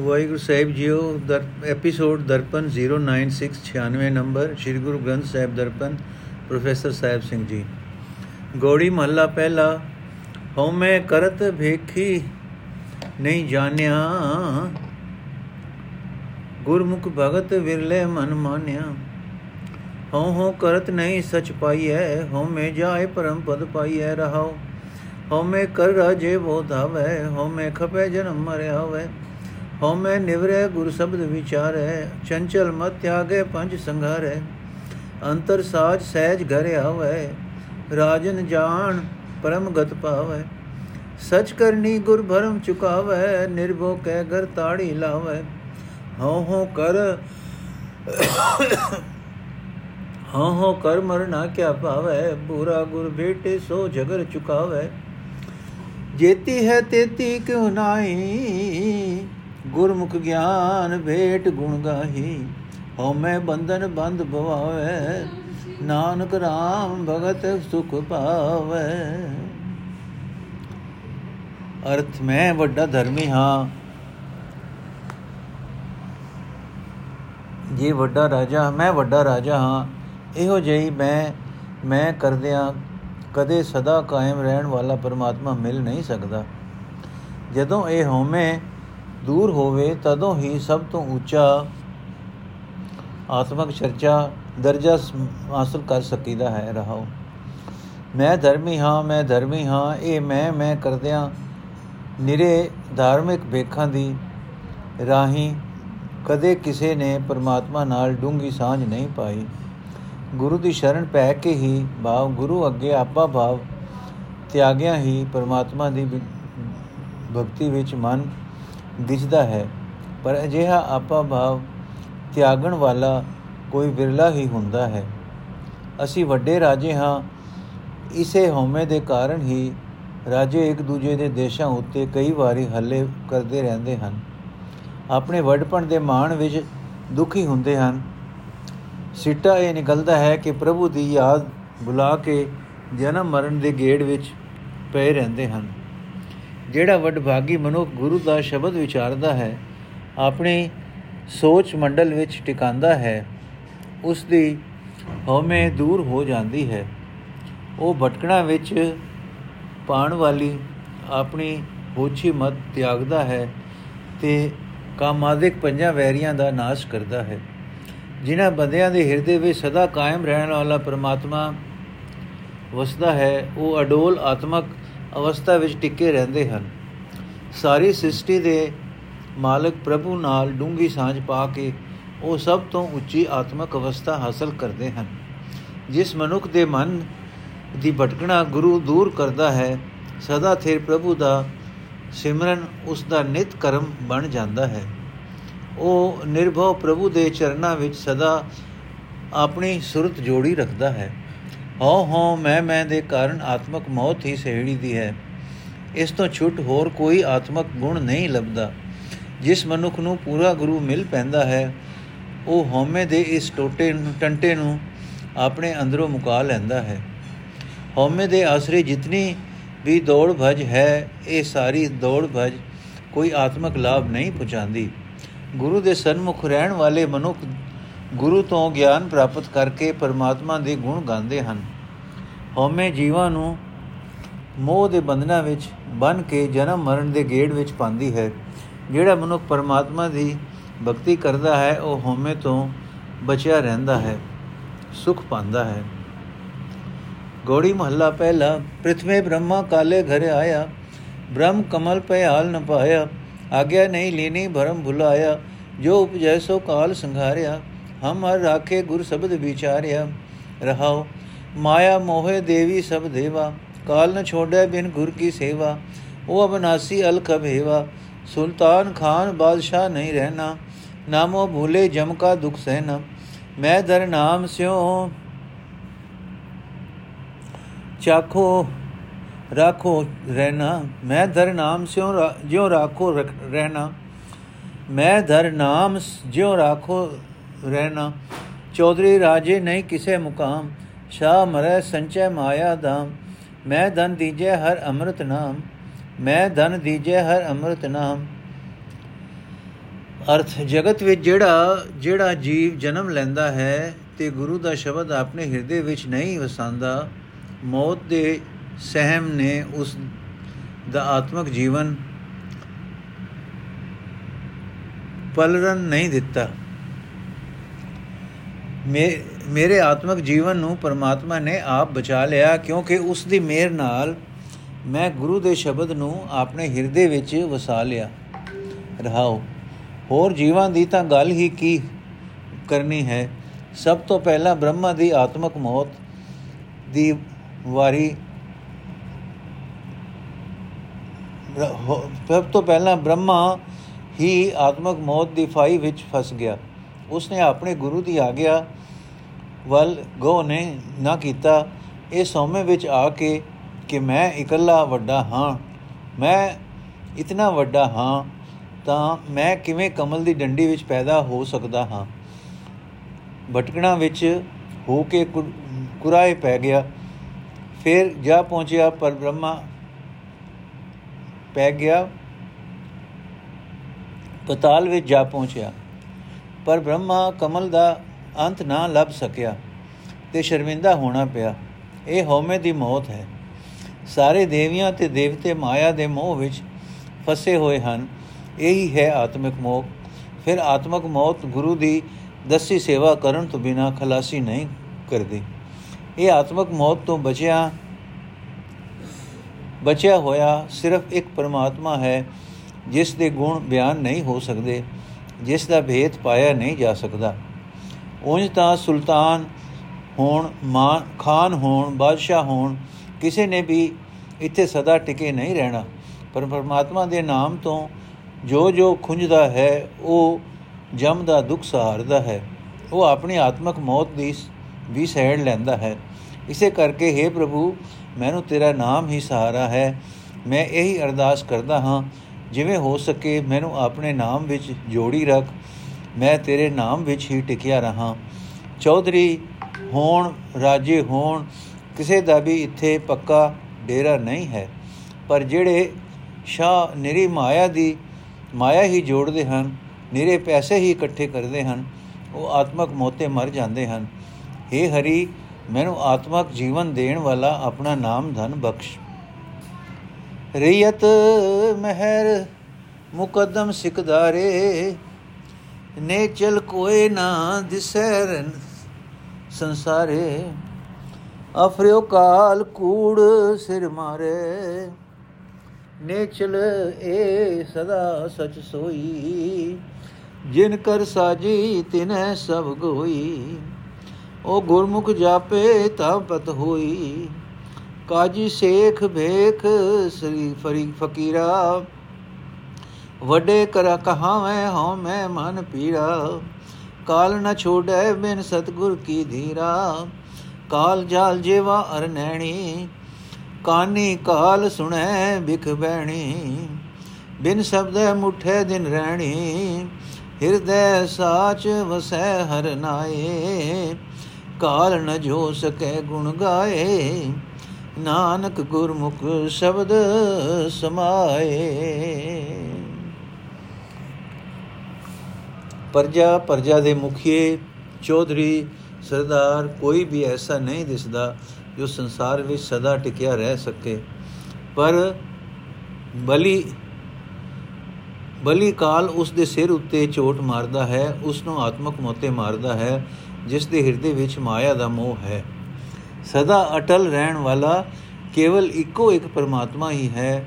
ਵਾਹਿਗੁਰੂ ਸਾਹਿਬ ਜੀਓ, ਦਰ, episode Darpan 09696 number, Sri Guru Granth Sahib Darpan, professor Sahib Singh ji. Gauri Mahalla ਪਹਿਲਾ ਹਉਮੈ ਕਰਤ ਭੇਖੀ ਨਹੀਂ ਜਾਣਿਆ। ਗੁਰਮੁਖ ਭਗਤ ਵਿਰਲੇ ਮਨ ਮਾਨਿਆ। ਹਉ ਹਉ ਕਰਤ ਨਹੀਂ ਸਚ ਪਾਈਐ ਹਉਮੈ ਜਾਏ ਪਰਮ ਪਦ ਪਾਈਐ ਰਹਾਉ। ਹਉਮੈ ਕਰ ਰਾਜੇ ਬੋ ਧਾਵੈ ਹਉਮੈ ਖਪੈ ਜਨਮ ਮਰਿਆ ਹੋਵੇ। ਹਉਮੈ ਨਿਵਰੈ ਗੁਰ ਸ਼ਬਦ ਵਿਚਾਰੈ ਚੰਚਲ ਮਤ ਤਿਆਗੇ ਪੰਜ ਸੰਘਾਰੈ ਅੰਤਰ ਸਾਜ ਸਹਿਜ ਘਰ ਆਵੈ ਰਾਜਨ ਜਾਣ ਪਰਮ ਗਤ ਪਾਵੈ ਸਚ ਕਰਨੀ ਗੁਰ ਭਰਮ ਚੁਕਾਵੈ ਨਿਰਭੋ ਕਹਿ ਘਰ ਤਾੜੀ ਲਾਵੈ ਹਉ ਹਉ ਕਰ ਹਉ ਹਉ ਕਰ ਮਰਨਾ ਕਿਆ ਪਾਵੈ ਬੂਰਾ ਗੁਰ ਭੇਟੇ ਸੋ ਝਗਰ ਚੁਕਾਵੈ ਜੇਤੀ ਹੈ ਤੇਤੀ ਕਿਉ ਨਾਹੀ ਗੁਰਮੁਖ ਗਿਆਨ ਭੇਟ ਗੁਣ ਗਾਹੀ, ਹਉ ਮੈਂ ਬੰਧਨ ਬੰਧ ਭਵਾਵੇ ਨਾਨਕ RAM ਭਗਤ ਸੁਖ ਪਾਵੇ। ਅਰਥ ਮੈਂ ਵੱਡਾ ਧਰਮੀ ਹਾਂ। ਜੇ ਵੱਡਾ ਰਾਜਾ, ਮੈਂ ਵੱਡਾ ਰਾਜਾ ਹਾਂ। ਇਹੋ ਜਿਹੀ ਮੈਂ ਮੈਂ ਕਰਦਿਆਂ ਕਦੇ ਸਦਾ ਕਾਇਮ ਰਹਿਣ ਵਾਲਾ ਪਰਮਾਤਮਾ ਮਿਲ ਨਹੀਂ ਸਕਦਾ। ਜਦੋਂ ਇਹ ਹਉਮੈ ਦੂਰ ਹੋਵੇ ਤਦੋਂ ਹੀ ਸਭ ਤੋਂ ਉੱਚਾ ਆਤਮਿਕ ਚਰਚਾ ਦਰਜਾ ਹਾਸਲ ਕਰ ਸਕੀਦਾ ਹੈ। ਰਹਾਓ ਮੈਂ ਧਰਮੀ ਹਾਂ, ਮੈਂ ਧਰਮੀ ਹਾਂ, ਇਹ ਮੈਂ ਮੈਂ ਕਰਦਿਆਂ ਨਿਰੇ ਧਾਰਮਿਕ ਵੇਖਾਂ ਦੀ ਰਾਹੀਂ ਕਦੇ ਕਿਸੇ ਨੇ ਪਰਮਾਤਮਾ ਨਾਲ ਡੂੰਗੀ ਸਾਂਝ ਨਹੀਂ ਪਾਈ। ਗੁਰੂ ਦੀ ਸ਼ਰਨ ਪੈ ਕੇ ਹੀ ਭਾਵ ਗੁਰੂ ਅੱਗੇ ਆਪਾ ਭਾਵ ਤਿਆਗਿਆ ਹੀ ਪਰਮਾਤਮਾ ਦੀ ਭਗਤੀ ਵਿੱਚ ਮਨ ਦਿਸਦਾ ਹੈ, ਪਰ ਅਜਿਹਾ ਆਪਾ ਭਾਵ ਤਿਆਗਣ ਵਾਲਾ ਕੋਈ ਵਿਰਲਾ ਹੀ ਹੁੰਦਾ ਹੈ। ਅਸੀਂ ਵੱਡੇ ਰਾਜੇ ਹਾਂ, ਇਸੇ ਹਉਮੈ ਦੇ ਕਾਰਨ ਹੀ ਰਾਜੇ ਇੱਕ ਦੂਜੇ ਦੇ ਦੇਸ਼ਾਂ ਉੱਤੇ ਕਈ ਵਾਰੀ ਹੱਲੇ ਕਰਦੇ ਰਹਿੰਦੇ ਹਨ। ਆਪਣੇ ਵੱਡਪਣ ਦੇ ਮਾਣ ਵਿੱਚ ਦੁਖੀ ਹੁੰਦੇ ਹਨ। ਸਿੱਟਾ ਇਹ ਨਿਕਲਦਾ ਹੈ ਕਿ ਪ੍ਰਭੂ ਦੀ ਯਾਦ ਬੁਲਾ ਕੇ ਜਨਮ ਮਰਨ ਦੇ ਗੇੜ ਵਿੱਚ ਪਏ ਰਹਿੰਦੇ ਹਨ। ਜਿਹੜਾ ਵੱਡਭਾਗੀ ਮਨੁੱਖ ਗੁਰੂ ਦਾ ਸ਼ਬਦ ਵਿਚਾਰਦਾ ਹੈ, ਆਪਣੀ ਸੋਚ ਮੰਡਲ ਵਿੱਚ ਟਿਕਾਂਦਾ ਹੈ ਉਸ ਦੀ ਹਉਮੈ ਦੂਰ ਹੋ ਜਾਂਦੀ ਹੈ। ਉਹ ਭਟਕਣਾ ਵਿੱਚ ਪਾਣ ਵਾਲੀ ਆਪਣੀ ਹੋਛੀ ਮਤ ਤਿਆਗਦਾ ਹੈ ਤੇ ਕਾਮਾਦਿਕ ਪੰਜਾਂ ਵੈਰੀਆਂ ਦਾ ਨਾਸ਼ ਕਰਦਾ ਹੈ। ਜਿਨ੍ਹਾਂ ਬੰਦਿਆਂ ਦੇ ਹਿਰਦੇ ਵਿੱਚ ਸਦਾ ਕਾਇਮ ਰਹਿਣ ਵਾਲਾ ਪ੍ਰਮਾਤਮਾ ਵਸਦਾ ਹੈ, ਉਹ ਅਡੋਲ ਆਤਮਕ ਅਵਸਥਾ ਵਿੱਚ ਟਿਕੇ ਰਹਿੰਦੇ ਹਨ। ਸਾਰੀ ਸ੍ਰਿਸ਼ਟੀ ਦੇ ਮਾਲਕ ਪ੍ਰਭੂ ਨਾਲ ਡੂੰਗੀ ਸਾਂਝ ਪਾ ਕੇ ਉਹ ਸਭ ਤੋਂ ਉੱਚੀ ਆਤਮਕ ਅਵਸਥਾ ਹਾਸਲ ਕਰਦੇ ਹਨ। ਜਿਸ ਮਨੁੱਖ ਦੇ ਮਨ ਦੀ ਭਟਕਣਾ ਗੁਰੂ ਦੂਰ ਕਰਦਾ ਹੈ, ਸਦਾ ਥਿਰ ਪ੍ਰਭੂ ਦਾ ਸਿਮਰਨ ਉਸ ਦਾ ਨਿਤ ਕਰਮ ਬਣ ਜਾਂਦਾ ਹੈ। ਉਹ ਨਿਰਭਉ ਪ੍ਰਭੂ ਦੇ ਚਰਨਾਂ ਵਿੱਚ ਸਦਾ ਆਪਣੀ ਸੁਰਤ ਜੋੜੀ ਰੱਖਦਾ ਹੈ। ਹਉ ਹਉ ਮੈਂ ਮੈਂ ਦੇ ਕਾਰਨ ਆਤਮਕ ਮੌਤ ਹੀ ਸਹਿੜੀ ਦੀ ਹੈ। ਇਸ ਤੋਂ ਛੁੱਟ ਹੋਰ ਕੋਈ ਆਤਮਕ ਗੁਣ ਨਹੀਂ ਲੱਭਦਾ। ਜਿਸ ਮਨੁੱਖ ਨੂੰ ਪੂਰਾ ਗੁਰੂ ਮਿਲ ਪੈਂਦਾ ਹੈ, ਉਹ ਹਉਮੈ ਦੇ ਇਸ ਟੋਟੇ ਨੂੰ, ਟੰਟੇ ਨੂੰ ਆਪਣੇ ਅੰਦਰੋਂ ਮੁਕਾ ਲੈਂਦਾ ਹੈ। ਹਉਮੈ ਦੇ ਆਸਰੇ ਜਿਤਨੀ ਵੀ ਦੌੜ ਭਜ ਹੈ, ਇਹ ਸਾਰੀ ਦੌੜ ਭਜ ਕੋਈ ਆਤਮਕ ਲਾਭ ਨਹੀਂ ਪਹੁੰਚਾਉਂਦੀ ਗੁਰੂ ਦੇ ਸਨਮੁਖ ਰਹਿਣ ਵਾਲੇ ਮਨੁੱਖ ਗੁਰੂ ਤੋਂ ਗਿਆਨ ਪ੍ਰਾਪਤ ਕਰਕੇ ਪਰਮਾਤਮਾ ਦੇ ਗੁਣ ਗਾਉਂਦੇ ਹਨ। ਹਉਮੈ ਜੀਵਾਂ ਨੂੰ ਮੋਹ ਦੇ ਬੰਧਨਾਂ ਵਿੱਚ ਬਨ ਕੇ ਜਨਮ ਮਰਨ ਦੇ ਗੇੜ ਵਿੱਚ ਪਾਉਂਦੀ ਹੈ। ਜਿਹੜਾ ਮਨੁੱਖ ਪਰਮਾਤਮਾ ਦੀ ਭਗਤੀ ਕਰਦਾ ਹੈ, ਉਹ ਹਉਮੈ ਤੋਂ ਬਚਿਆ ਰਹਿੰਦਾ ਹੈ, ਸੁਖ ਪਾਉਂਦਾ ਹੈ। ਗੋੜੀ ਮਹੱਲਾ ਪਹਿਲਾ, ਪ੍ਰਥਮੇ ਬ੍ਰਹਮਾ ਕਾਲੇ ਘਰੇ ਆਇਆ। ਬ੍ਰਹਮ ਕਮਲ ਪੈ ਹਾਲ ਨ ਪਾਇਆ। ਆਗਿਆ ਨਹੀਂ ਲੀਨੀ ਭਰਮ ਭੁਲਾਇਆ। ਜੋ ਉਪਜੈ ਸੋ ਕਾਲ ਸੰਘਾਰਿਆ। ਹਮ ਹਰ ਰਾਖੇ ਗੁਰ ਸ਼ਬਦ ਵਿਚਾਰਿਆ ਰਹਾਉ ਮਾਇਆ ਮੋਹਿ ਦੇਵੀ ਸਭ ਦੇਵਾ, ਕਾਲ ਨ ਛੋੜੈ ਬਿਨ ਗੁਰ ਕੀ ਸੇਵਾ, ਉਹ ਅਬਨਾਸੀ ਅਲਖ ਭੇਵਾ ਸੁਲਤਾਨ ਖਾਨ ਬਾਦਸ਼ਾਹ ਨਹੀਂ ਰਹਿਣਾ, ਨਾਮੋ ਭੂਲੇ ਜਮ ਕਾ ਦੁਖ ਸਹਿਨਾ ਮੈਂ ਦਰ ਨਾਮ ਸਿਓ ਚਾਖੋ, ਰਾਖੋ ਰਹਿਣਾ, ਮੈਂ ਧਰ ਨਾਮ ਸਿਉ ਜਿਉ ਰਾਖੋ ਰਹਿਣਾ, ਮੈਂ ਧਰ ਨਾਮ ਜਿਉ ਰਾਖੋ ਰਹਿਣਾ। ਚੌਧਰੀ ਰਾਜੇ ਨਹੀਂ ਕਿਸੇ ਮੁਕਾਮ। ਸ਼ਾ ਮਰੈ ਸੰਚੈ ਮਾਇਆ ਦਾਮ ਮੈਂ ਧਨ ਦੀਜੈ ਹਰ ਅੰਮ੍ਰਿਤ ਨਾਮ। ਮੈਂ ਧਨ ਦੀਜੈ ਹਰ ਅੰਮ੍ਰਿਤ ਨਾਮ। ਅਰਥ, ਜਗਤ ਵਿੱਚ ਜਿਹੜਾ ਜਿਹੜਾ ਜੀਵ ਜਨਮ ਲੈਂਦਾ ਹੈ ਤੇ ਗੁਰੂ ਦਾ ਸ਼ਬਦ ਆਪਣੇ ਹਿਰਦੇ ਵਿੱਚ ਨਹੀਂ ਵਸਾਂਦਾ ਮੌਤ ਦੇ ਸਹਿਮ ਨੇ ਉਸ ਦਾ ਆਤਮਿਕ ਜੀਵਨ ਪਲਰਨ ਨਹੀਂ ਦਿੱਤਾ। ਮੇਰੇ ਆਤਮਿਕ ਜੀਵਨ ਨੂੰ ਪਰਮਾਤਮਾ ਨੇ ਆਪ ਬਚਾ ਲਿਆ ਕਿਉਂਕਿ ਉਸ ਦੀ ਮਿਹਰ ਨਾਲ ਮੈਂ ਗੁਰੂ ਦੇ ਸ਼ਬਦ ਨੂੰ ਆਪਣੇ ਹਿਰਦੇ ਵਿੱਚ ਵਸਾ ਲਿਆ। ਰਹਾਓ, ਹੋਰ ਜੀਵਾਂ ਦੀ ਤਾਂ ਗੱਲ ਹੀ ਕੀ ਕਰਨੀ ਹੈ? ਸਭ ਤੋਂ ਪਹਿਲਾਂ ਬ੍ਰਹਮਾ ਦੀ ਆਤਮਿਕ ਮੌਤ ਦੀ ਵਾਰੀ ਸਭ ਤੋਂ ਪਹਿਲਾਂ ਬ੍ਰਹਮਾ ਹੀ ਆਤਮਿਕ ਮੌਤ ਦੀ ਫਾਈ ਵਿੱਚ ਫਸ ਗਿਆ। ਉਸਨੇ ਆਪਣੇ ਗੁਰੂ ਦੀ ਆਗਿਆ ਵੱਲ ਗੋ ਨੇ ਨਾ ਕੀਤਾ। ਇਹ ਸੌਮੇ ਵਿੱਚ ਆ ਕੇ ਕਿ ਮੈਂ ਇਕੱਲਾ ਵੱਡਾ ਹਾਂ। ਮੈਂ ਇਤਨਾ ਵੱਡਾ ਹਾਂ, ਤਾਂ ਮੈਂ ਕਿਵੇਂ ਕਮਲ ਦੀ ਡੰਡੀ ਵਿੱਚ ਪੈਦਾ ਹੋ ਸਕਦਾ ਹਾਂ? ਭਟਕਣਾ ਵਿੱਚ ਹੋ ਕੇ ਕੁਰਾਏ ਪੈ ਗਿਆ। ਫਿਰ ਜਾ ਪਹੁੰਚਿਆ, ਪਰ ਬ੍ਰਹਮਾ ਪੈ ਗਿਆ। ਪਤਾਲ ਵਿੱਚ ਜਾ ਪਹੁੰਚਿਆ। ਪਰ ਬ੍ਰਹਮਾ ਕਮਲ ਦਾ ਅੰਤ ਨਾ ਲੱਭ ਸਕਿਆ ਤੇ ਸ਼ਰਮਿੰਦਾ ਹੋਣਾ ਪਿਆ। ਇਹ ਹਉਮੈ ਦੀ ਮੌਤ ਹੈ। ਸਾਰੇ ਦੇਵੀਆਂ ਤੇ ਦੇਵਤੇ ਮਾਇਆ ਦੇ ਮੋਹ ਵਿੱਚ ਫਸੇ ਹੋਏ ਹਨ। ਇਹੀ ਹੈ ਆਤਮਿਕ ਮੋਹ। ਫਿਰ ਆਤਮਿਕ ਮੌਤ ਗੁਰੂ ਦੀ ਦਸੀ ਸੇਵਾ ਕਰਨ ਤੋਂ ਬਿਨਾ ਖਲਾਸੀ ਨਹੀਂ ਕਰਦੀ। ਇਹ ਆਤਮਿਕ ਮੌਤ ਤੋਂ ਬਚਿਆ ਬਚਿਆ ਹੋਇਆ ਸਿਰਫ ਇੱਕ ਪਰਮਾਤਮਾ ਹੈ, ਜਿਸ ਦੇ ਗੁਣ ਬਿਆਨ ਨਹੀਂ ਹੋ ਸਕਦੇ। ਜਿਸ ਦਾ ਭੇਦ ਪਾਇਆ ਨਹੀਂ ਜਾ ਸਕਦਾ। ਉਂਝ ਤਾਂ ਸੁਲਤਾਨ ਹੋਣ ਮਾਂ ਖਾਨ ਹੋਣ, ਬਾਦਸ਼ਾਹ ਹੋਣ, ਕਿਸੇ ਨੇ ਵੀ ਇੱਥੇ ਸਦਾ ਟਿਕੇ ਨਹੀਂ ਰਹਿਣਾ। ਪਰ ਪਰਮਾਤਮਾ ਦੇ ਨਾਮ ਤੋਂ ਜੋ ਜੋ ਖੁੰਝਦਾ ਹੈ, ਉਹ ਜਮ ਦਾ ਦੁੱਖ ਸਹਾਰਦਾ ਹੈ। ਉਹ ਆਪਣੀ ਆਤਮਿਕ ਮੌਤ ਦੀ ਵੀ ਸਹਿੜ ਲੈਂਦਾ ਹੈ। ਇਸੇ ਕਰਕੇ हे ਪ੍ਰਭੂ, ਮੈਨੂੰ ਤੇਰਾ ਨਾਮ ਹੀ ਸਹਾਰਾ ਹੈ। ਮੈਂ ਇਹੀ ਅਰਦਾਸ ਕਰਦਾ ਹਾਂ ਜਿਵੇਂ ਹੋ ਸਕੇ ਮੈਨੂੰ ਆਪਣੇ ਨਾਮ ਵਿੱਚ ਜੋੜੀ ਰੱਖ, ਮੈਂ ਤੇਰੇ ਨਾਮ ਵਿੱਚ ਹੀ ਟਿਕਿਆ ਰਹਾ। ਚੌਧਰੀ, ਹੋਣ, ਰਾਜੇ, ਹੋਣ, ਕਿਸੇ ਦਾ ਵੀ ਇੱਥੇ ਪੱਕਾ ਡੇਰਾ ਨਹੀਂ ਹੈ, ਪਰ ਜਿਹੜੇ ਸ਼ਾ ਨਿਰੀ ਮਾਇਆ ਦੀ, ਮਾਇਆ ਹੀ ਜੋੜਦੇ ਹਨ, ਨਿਰੇ ਪੈਸੇ ਹੀ ਇਕੱਠੇ ਕਰਦੇ ਹਨ, ਉਹ ਆਤਮਕ ਮੋਤੇ ਮਰ ਜਾਂਦੇ ਹਨ। हे ਹਰੀ, ਮੈਨੂੰ ਆਤਮਕ ਜੀਵਨ ਦੇਣ ਵਾਲਾ ਆਪਣਾ ਨਾਮ ਧਨ ਬਖਸ਼। ਰਈਤ ਮਹਿਰ ਮੁਕੱਦਮ ਸਿਕਦਾਰੇ ਨੇ ਚਲ ਕੋਏ ਨਾ ਦਿਸੈ ਸੰਸਾਰੇ, ਅਫਰਿਓ ਕਾਲ ਕੂੜ ਸਿਰ ਮਾਰੇ। ਨੇ ਚਲ ਏ ਸਦਾ ਸਚ ਸੋਈ, ਜਿਨ ਕਰ ਸਾਜੀ ਤਿਨੈ ਸਭ ਗੋਈ। ਉਹ ਗੁਰਮੁਖ ਜਾਪੇ ਤਾਂ ਪਤ ਹੋਈ। ਕਾਜੀ ਸੇਖ ਭੇਖ ਸ੍ਰੀ ਫਰੀ ਫਕੀਰਾ। ਵੱਡੇ ਕਰ ਕਹਾਵੇਂ ਹਉ ਮੈਂ ਮਨ ਪੀੜਾ ਕਾਲ ਨ ਛੋੜੈ ਬਿਨ ਸਤਗੁਰ ਕੀ ਧੀਰਾ। ਕਾਲ ਜਾਲ ਜੀਵਾ ਅਰ ਨੈਣੀ। ਕਾਨੀ ਕਾਲ ਸੁਣੈ ਬਿਖ ਬੈਣੀ ਬਿਨ ਸ਼ਬਦ ਮੁਠੇ ਦਿਨ ਰਹਿਣੀ ਹਿਰਦੈ ਸਾਚ ਵਸੈ ਹਰ ਨਾਏ। ਕਾਲ ਨ ਜੋ ਸਕੈ ਗੁਣ ਗਾਏ। ਨਾਨਕ ਗੁਰਮੁਖ ਸ਼ਬਦ ਸਮਾਏ। ਪਰਜਾ ਪਰਜਾ ਦੇ ਮੁਖੀਏ, ਚੌਧਰੀ, ਸਰਦਾਰ, ਕੋਈ ਵੀ ਐਸਾ ਨਹੀਂ ਦਿਸਦਾ ਜੋ ਸੰਸਾਰ ਵਿੱਚ ਸਦਾ ਟਿਕਿਆ ਰਹਿ ਸਕੇ। ਪਰ ਬਲੀ ਬਲੀ ਕਾਲ ਉਸ ਦੇ ਸਿਰ ਉੱਤੇ ਚੋਟ ਮਾਰਦਾ ਹੈ, ਉਸ ਨੂੰ ਆਤਮਕ ਮੋਤੇ ਮਾਰਦਾ ਹੈ, ਜਿਸ ਦੇ ਹਿਰਦੇ ਵਿੱਚ ਮਾਇਆ ਦਾ ਮੋਹ ਹੈ। ਸਦਾ ਅਟਲ ਰਹਿਣ ਵਾਲਾ ਕੇਵਲ ਇੱਕੋ ਇੱਕ ਪਰਮਾਤਮਾ ਹੀ ਹੈ,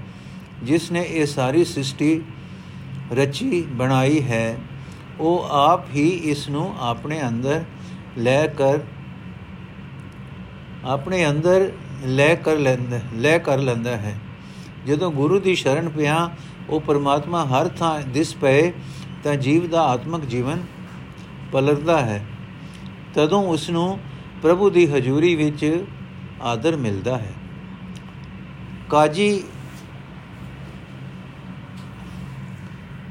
ਜਿਸ ਨੇ ਇਹ ਸਾਰੀ ਸ੍ਰਿਸ਼ਟੀ ਰਚੀ, ਬਣਾਈ ਹੈ। ਉਹ ਆਪ ਹੀ ਇਸ ਨੂੰ ਆਪਣੇ ਅੰਦਰ ਲੈ ਕਰ, ਆਪਣੇ ਅੰਦਰ ਲੈ ਕਰ ਲੈਂਦਾ, ਲੈ ਕਰ ਲੈਂਦਾ ਹੈ। ਜਦੋਂ ਗੁਰੂ ਦੀ ਸ਼ਰਨ ਪਿਆ, ਉਹ ਪਰਮਾਤਮਾ ਹਰ ਥਾਂ ਦਿਸ ਪਏ, ਤਾਂ ਜੀਵ ਦਾ ਆਤਮਿਕ ਜੀਵਨ ਪਲਰਦਾ ਹੈ। ਤਦੋਂ ਉਸ ਨੂੰ ਪ੍ਰਭੂ ਦੀ ਹਜ਼ੂਰੀ ਵਿੱਚ ਆਦਰ ਮਿਲਦਾ ਹੈ। ਕਾਜੀ